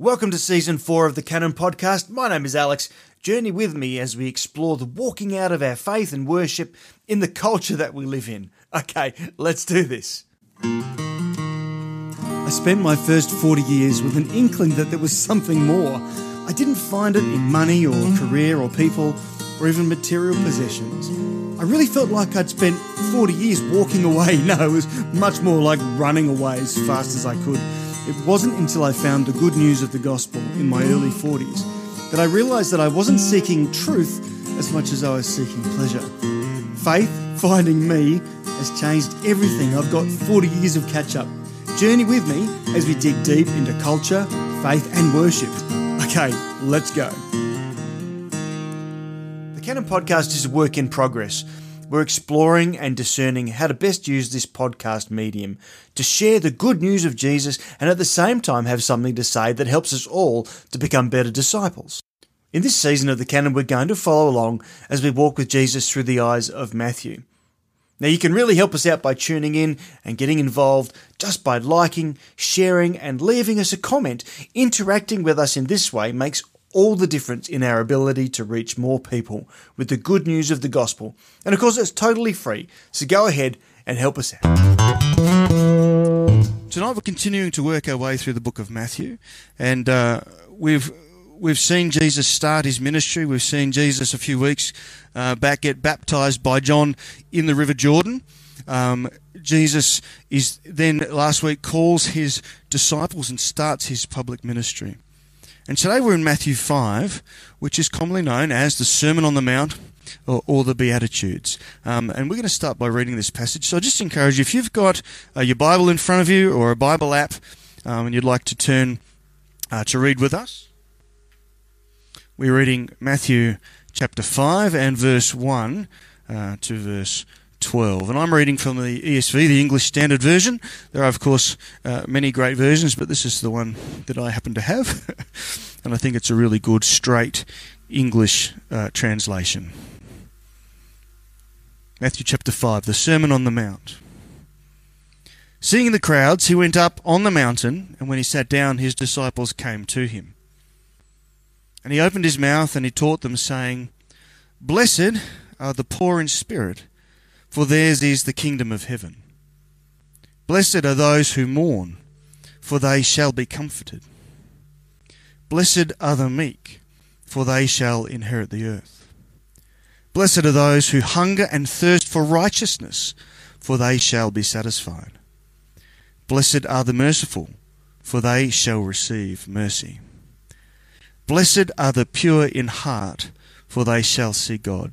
Welcome to season four of the Canon Podcast. My name is Alex. Journey with me as we explore the walking out of our faith and worship in the culture that we live in. Okay, let's do this. I spent my first 40 years with an inkling that there was something more. I didn't find it in money or career or people or even material possessions. I really felt like I'd spent 40 years walking away. No, it was much more like running away as fast as I could. It wasn't until I found the good news of the gospel in my early 40s that I realised that I wasn't seeking truth as much as I was seeking pleasure. Faith, finding me, has changed everything. I've got 40 years of catch up. Journey with me as we dig deep into culture, faith, and worship. Okay, let's go. The Canon Podcast is a work in progress. We're exploring and discerning how to best use this podcast medium to share the good news of Jesus and at the same time have something to say that helps us all to become better disciples. In this season of the Canon, we're going to follow along as we walk with Jesus through the eyes of Matthew. Now, you can really help us out by tuning in and getting involved just by liking, sharing, and leaving us a comment. Interacting with us in this way makes all the difference in our ability to reach more people with the good news of the gospel. And of course, it's totally free, so go ahead and help us out. Tonight, we're continuing to work our way through the book of Matthew, and uh, we've we've seen Jesus start his ministry. We've seen Jesus a few weeks uh, back get baptized by John in the River Jordan. Um, Jesus is then last week calls his disciples and starts his public ministry. And today we're in Matthew 5, which is commonly known as the Sermon on the Mount or, or the Beatitudes. Um, and we're going to start by reading this passage. So I just encourage you, if you've got uh, your Bible in front of you or a Bible app um, and you'd like to turn uh, to read with us, we're reading Matthew chapter 5 and verse 1 uh, to verse 12. And I'm reading from the ESV, the English Standard Version. There are, of course, uh, many great versions, but this is the one that I happen to have. and I think it's a really good, straight English uh, translation. Matthew chapter 5, the Sermon on the Mount. Seeing the crowds, he went up on the mountain, and when he sat down, his disciples came to him. And he opened his mouth and he taught them, saying, Blessed are the poor in spirit for theirs is the kingdom of heaven. Blessed are those who mourn, for they shall be comforted. Blessed are the meek, for they shall inherit the earth. Blessed are those who hunger and thirst for righteousness, for they shall be satisfied. Blessed are the merciful, for they shall receive mercy. Blessed are the pure in heart, for they shall see God.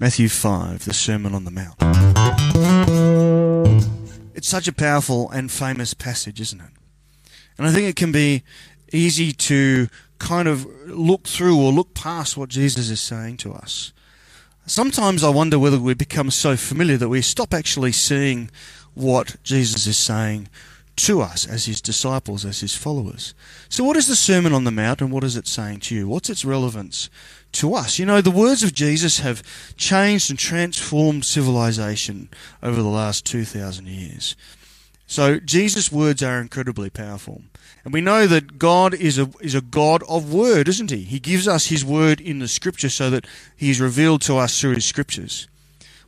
Matthew 5, the Sermon on the Mount. It's such a powerful and famous passage, isn't it? And I think it can be easy to kind of look through or look past what Jesus is saying to us. Sometimes I wonder whether we become so familiar that we stop actually seeing what Jesus is saying to us as his disciples, as his followers. So, what is the Sermon on the Mount and what is it saying to you? What's its relevance to us. You know, the words of Jesus have changed and transformed civilization over the last 2,000 years. So Jesus' words are incredibly powerful. And we know that God is a, is a God of word, isn't he? He gives us his word in the scripture so that he is revealed to us through his scriptures.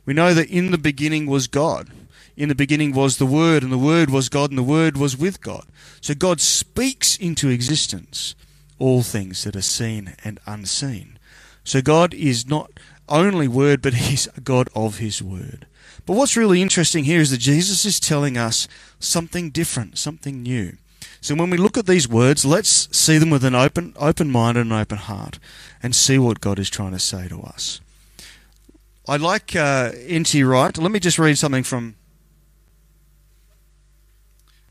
We know that in the beginning was God. In the beginning was the Word, and the Word was God, and the Word was with God. So God speaks into existence all things that are seen and unseen. So God is not only Word, but He's a God of His Word. But what's really interesting here is that Jesus is telling us something different, something new. So when we look at these words, let's see them with an open, open mind and an open heart, and see what God is trying to say to us. I like uh, N.T. Wright. Let me just read something from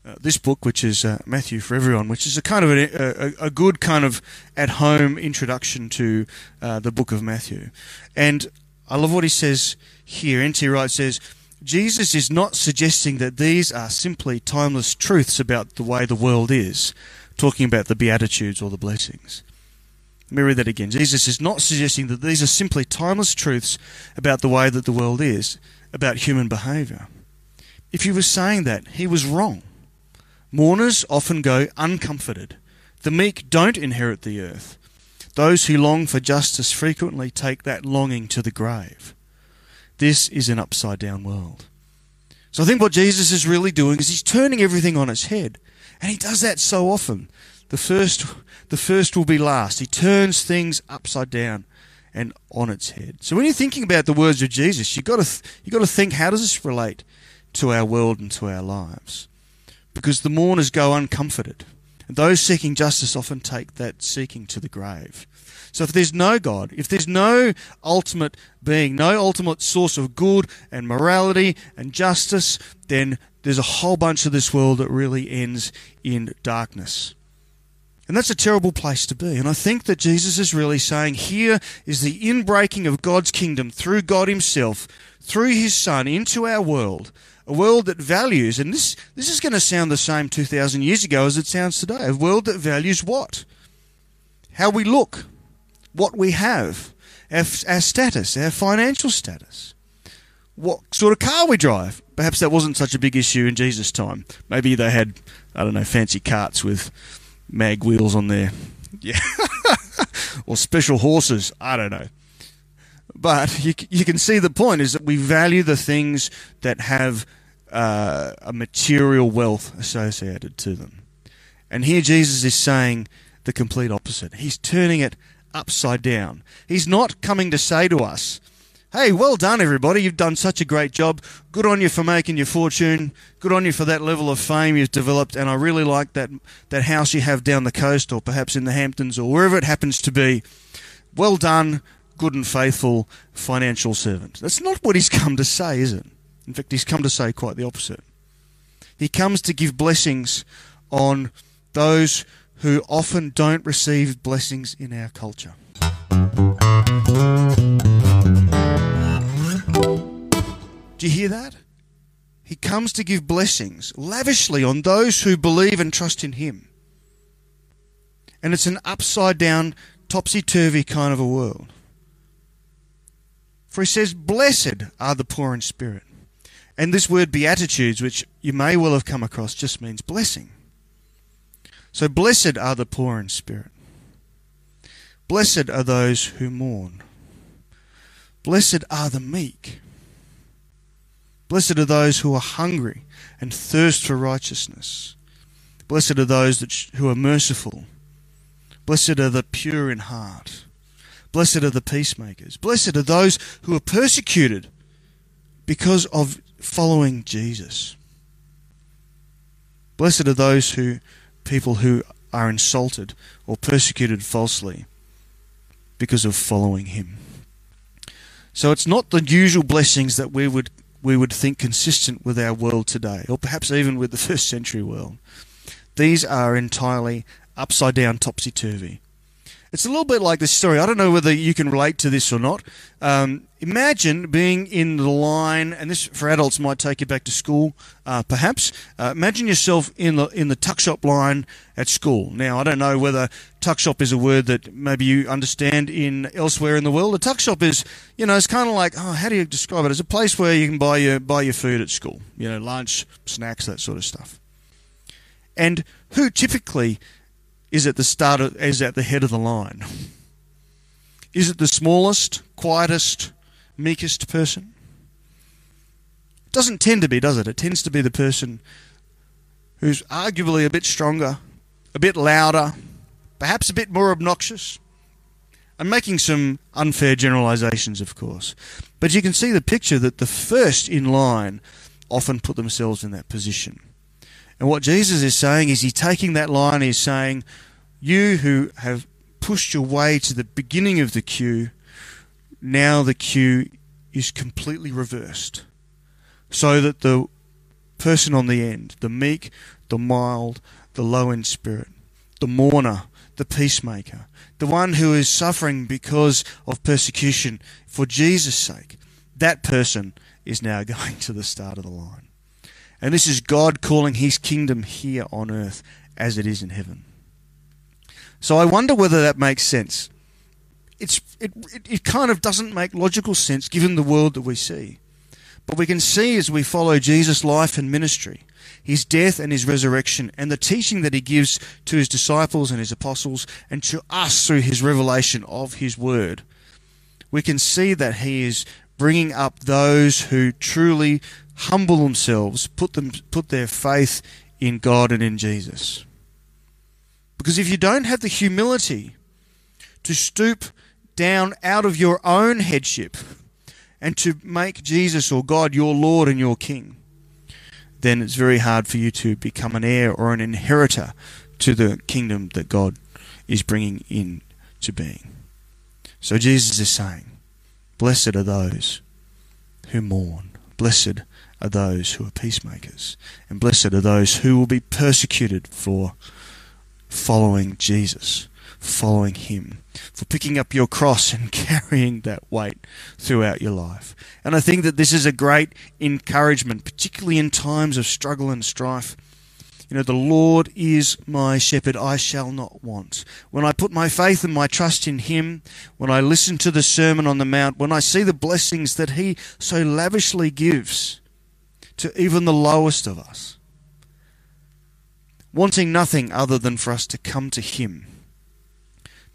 uh, this book, which is uh, Matthew for Everyone, which is a kind of a, a, a good kind of at home introduction to uh, the book of Matthew. And I love what he says here. N.T. Wright says, Jesus is not suggesting that these are simply timeless truths about the way the world is, talking about the Beatitudes or the blessings. Let me read that again. Jesus is not suggesting that these are simply timeless truths about the way that the world is, about human behavior. If he was saying that, he was wrong. Mourners often go uncomforted. The meek don't inherit the earth. Those who long for justice frequently take that longing to the grave. This is an upside down world. So I think what Jesus is really doing is he's turning everything on its head. And he does that so often. The first, the first will be last. He turns things upside down and on its head. So when you're thinking about the words of Jesus, you've got to, you've got to think how does this relate to our world and to our lives? Because the mourners go uncomforted. And those seeking justice often take that seeking to the grave. So if there's no God, if there's no ultimate being, no ultimate source of good and morality and justice, then there's a whole bunch of this world that really ends in darkness. And that's a terrible place to be. And I think that Jesus is really saying here is the inbreaking of God's kingdom through God Himself, through His Son, into our world a world that values, and this, this is going to sound the same 2,000 years ago as it sounds today, a world that values what? How we look, what we have, our, our status, our financial status, what sort of car we drive. Perhaps that wasn't such a big issue in Jesus' time. Maybe they had, I don't know, fancy carts with mag wheels on there. Yeah. or special horses. I don't know. But you, you can see the point is that we value the things that have uh, a material wealth associated to them. And here Jesus is saying the complete opposite. He's turning it upside down. He's not coming to say to us, Hey, well done, everybody. You've done such a great job. Good on you for making your fortune. Good on you for that level of fame you've developed. And I really like that, that house you have down the coast or perhaps in the Hamptons or wherever it happens to be. Well done good and faithful financial servant. That's not what he's come to say, is it? In fact, he's come to say quite the opposite. He comes to give blessings on those who often don't receive blessings in our culture. Do you hear that? He comes to give blessings lavishly on those who believe and trust in him. And it's an upside down, topsy turvy kind of a world. For he says, Blessed are the poor in spirit. And this word beatitudes, which you may well have come across, just means blessing. So blessed are the poor in spirit. Blessed are those who mourn. Blessed are the meek. Blessed are those who are hungry and thirst for righteousness. Blessed are those that sh- who are merciful. Blessed are the pure in heart. Blessed are the peacemakers. Blessed are those who are persecuted because of following Jesus. Blessed are those who people who are insulted or persecuted falsely because of following him. So it's not the usual blessings that we would we would think consistent with our world today, or perhaps even with the first century world. These are entirely upside down, topsy turvy. It's a little bit like this story. I don't know whether you can relate to this or not. Um, imagine being in the line, and this for adults might take you back to school, uh, perhaps. Uh, imagine yourself in the in the tuck shop line at school. Now, I don't know whether tuck shop is a word that maybe you understand in elsewhere in the world. A tuck shop is, you know, it's kind of like, oh, how do you describe it? It's a place where you can buy your buy your food at school. You know, lunch, snacks, that sort of stuff. And who typically is at the start of, is at the head of the line? Is it the smallest, quietest, meekest person? It doesn't tend to be, does it? It tends to be the person who's arguably a bit stronger, a bit louder, perhaps a bit more obnoxious. I'm making some unfair generalizations, of course. But you can see the picture that the first in line often put themselves in that position. And what Jesus is saying is he's taking that line, he's saying, You who have pushed your way to the beginning of the queue, now the queue is completely reversed. So that the person on the end, the meek, the mild, the low in spirit, the mourner, the peacemaker, the one who is suffering because of persecution for Jesus' sake. That person is now going to the start of the line. And this is God calling his kingdom here on earth as it is in heaven. So I wonder whether that makes sense. It's, it, it, it kind of doesn't make logical sense given the world that we see. But we can see as we follow Jesus' life and ministry, his death and his resurrection, and the teaching that he gives to his disciples and his apostles, and to us through his revelation of his word, we can see that he is bringing up those who truly humble themselves, put them put their faith in God and in Jesus. Because if you don't have the humility to stoop down out of your own headship and to make Jesus or God your Lord and your King, then it's very hard for you to become an heir or an inheritor to the kingdom that God is bringing in to being. So Jesus is saying, Blessed are those who mourn. Blessed are those who are peacemakers. And blessed are those who will be persecuted for following Jesus, following Him, for picking up your cross and carrying that weight throughout your life. And I think that this is a great encouragement, particularly in times of struggle and strife. You know, the Lord is my shepherd, I shall not want. When I put my faith and my trust in Him, when I listen to the Sermon on the Mount, when I see the blessings that He so lavishly gives to even the lowest of us, wanting nothing other than for us to come to Him,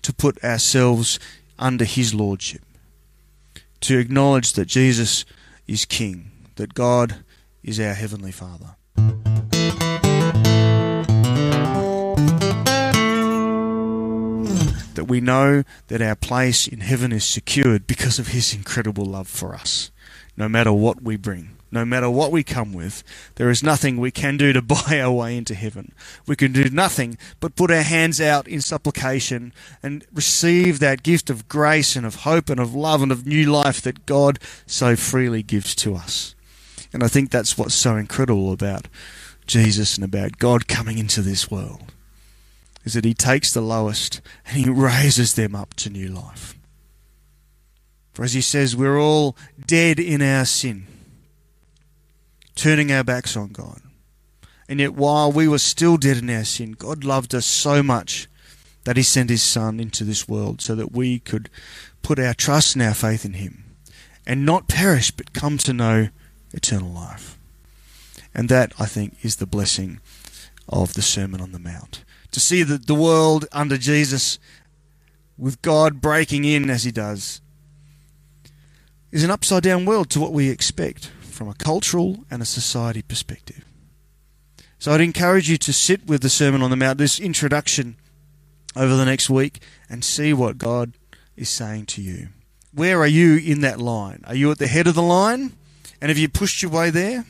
to put ourselves under His Lordship, to acknowledge that Jesus is King, that God is our Heavenly Father. that we know that our place in heaven is secured because of his incredible love for us, no matter what we bring. No matter what we come with, there is nothing we can do to buy our way into heaven. We can do nothing but put our hands out in supplication and receive that gift of grace and of hope and of love and of new life that God so freely gives to us. And I think that's what's so incredible about Jesus and about God coming into this world is that he takes the lowest and he raises them up to new life. For as he says, we're all dead in our sin, turning our backs on God. And yet, while we were still dead in our sin, God loved us so much that he sent his Son into this world so that we could put our trust and our faith in him and not perish but come to know eternal life. And that, I think, is the blessing of the Sermon on the Mount to see the, the world under Jesus with God breaking in as he does is an upside down world to what we expect from a cultural and a society perspective. So I'd encourage you to sit with the Sermon on the Mount, this introduction over the next week, and see what God is saying to you. Where are you in that line? Are you at the head of the line? And have you pushed your way there?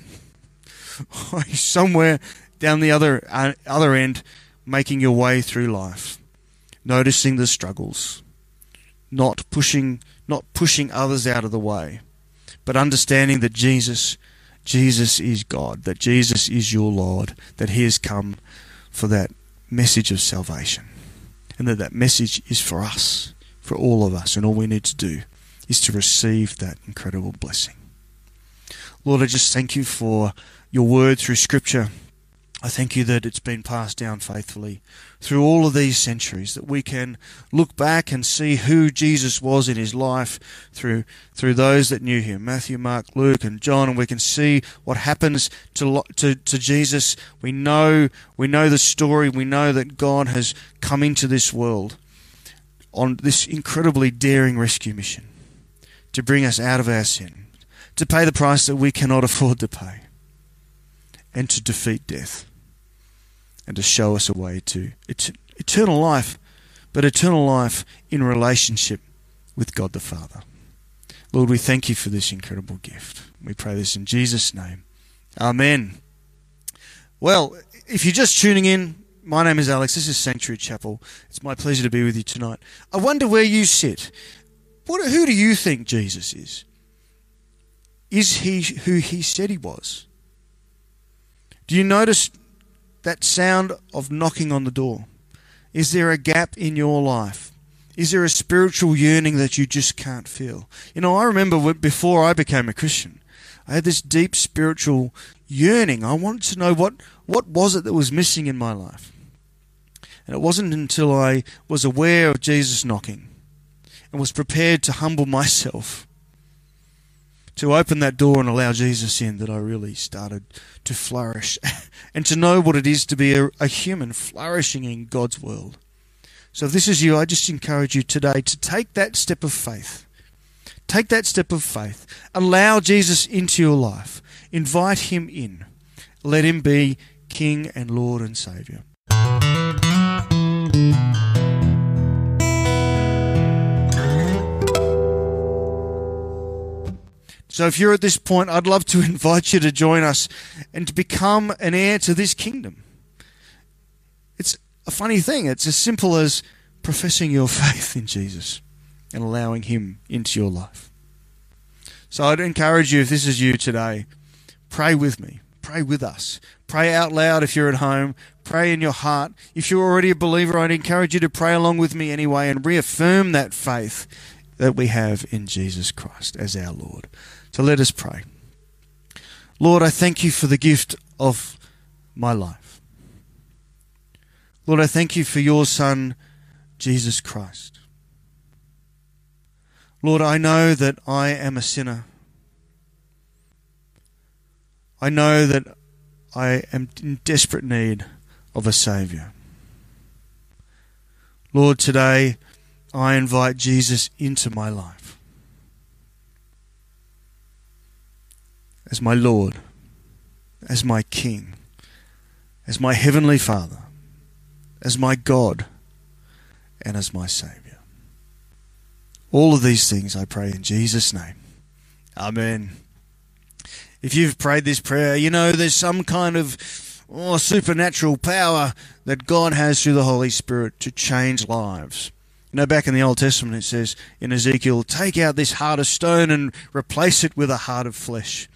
Or are you somewhere down the other uh, other end making your way through life, noticing the struggles, not pushing not pushing others out of the way, but understanding that Jesus Jesus is God, that Jesus is your Lord, that he has come for that message of salvation. And that that message is for us, for all of us, and all we need to do is to receive that incredible blessing. Lord, I just thank you for your word through Scripture. I thank you that it's been passed down faithfully through all of these centuries, that we can look back and see who Jesus was in his life through, through those that knew him. Matthew, Mark, Luke, and John, and we can see what happens to, to, to Jesus. We know, we know the story, we know that God has come into this world on this incredibly daring rescue mission to bring us out of our sin, to pay the price that we cannot afford to pay, and to defeat death and to show us a way to eternal life, but eternal life in relationship with God the Father. Lord, we thank you for this incredible gift. We pray this in Jesus' name. Amen. Well, if you're just tuning in, my name is Alex. This is Sanctuary Chapel. It's my pleasure to be with you tonight. I wonder where you sit. What, who do you think Jesus is? Is he who he said he was? Do you notice that sound of knocking on the door? Is there a gap in your life? Is there a spiritual yearning that you just can't feel? You know, I remember before I became a Christian, I had this deep spiritual yearning. I wanted to know what, what was it that was missing in my life. And it wasn't until I was aware of Jesus knocking and was prepared to humble myself to open that door and allow Jesus in that I really started to flourish and to know what it is to be a, a, human flourishing in God's world. So, if this is you, I just encourage you today to take that step of faith. Take that step of faith. Allow Jesus into your life. Invite him in. Let him be King and Lord and Saviour. So if you're at this point, I'd love to invite you to join us and to become an heir to this kingdom. It's a funny thing. It's as simple as professing your faith in Jesus and allowing Him into your life. So I'd encourage you, if this is you today, pray with me. Pray with us. Pray out loud if you're at home. Pray in your heart. If you're already a believer, I'd encourage you to pray along with me anyway and reaffirm that faith that we have in Jesus Christ as our Lord. So let us pray. Lord, I thank you for the gift of my life. Lord, I thank you for your Son, Jesus Christ. Lord, I know that I am a sinner. I know that I am in desperate need of a Saviour. Lord, today I invite Jesus into my life as my Lord, as my King, as my Heavenly Father, as my God, and as my Saviour. All of these things I pray in Jesus' name. Amen. If you've prayed this prayer, you know there's some kind of oh, supernatural power that God has through the Holy Spirit to change lives. You know, back in the Old Testament, it says in Ezekiel, take out this heart of stone and replace it with a heart of flesh.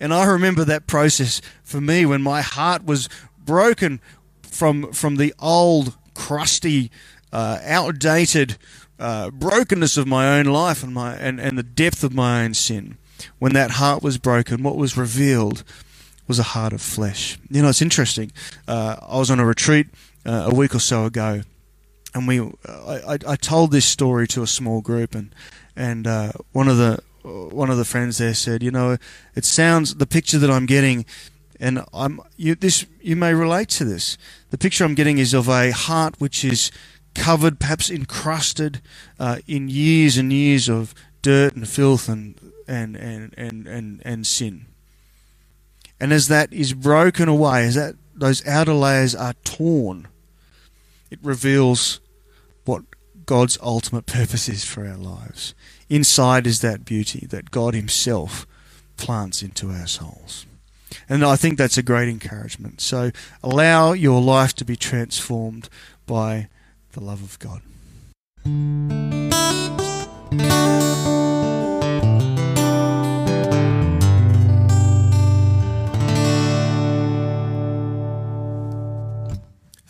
And I remember that process for me when my heart was broken from, from the old, crusty, uh, outdated uh, brokenness of my own life and, my, and, and the depth of my own sin. When that heart was broken, what was revealed was a heart of flesh. You know, it's interesting. Uh, I was on a retreat uh, a week or so ago and we I, I told this story to a small group and and uh, one of the one of the friends there said you know it sounds the picture that I'm getting and I'm you this you may relate to this. The picture I'm getting is of a heart which is covered perhaps encrusted uh, in years and years of dirt and filth and and and and and, and sin. And as that is broken away as that those outer layers are torn it reveals God's ultimate purpose is for our lives. Inside is that beauty that God Himself plants into our souls. And I think that's a great encouragement. So allow your life to be transformed by the love of God.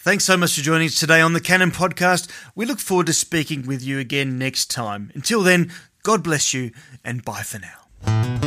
Thanks so much for joining us today on the Canon Podcast. We look forward to speaking with you again next time. Until then, God bless you and bye for now.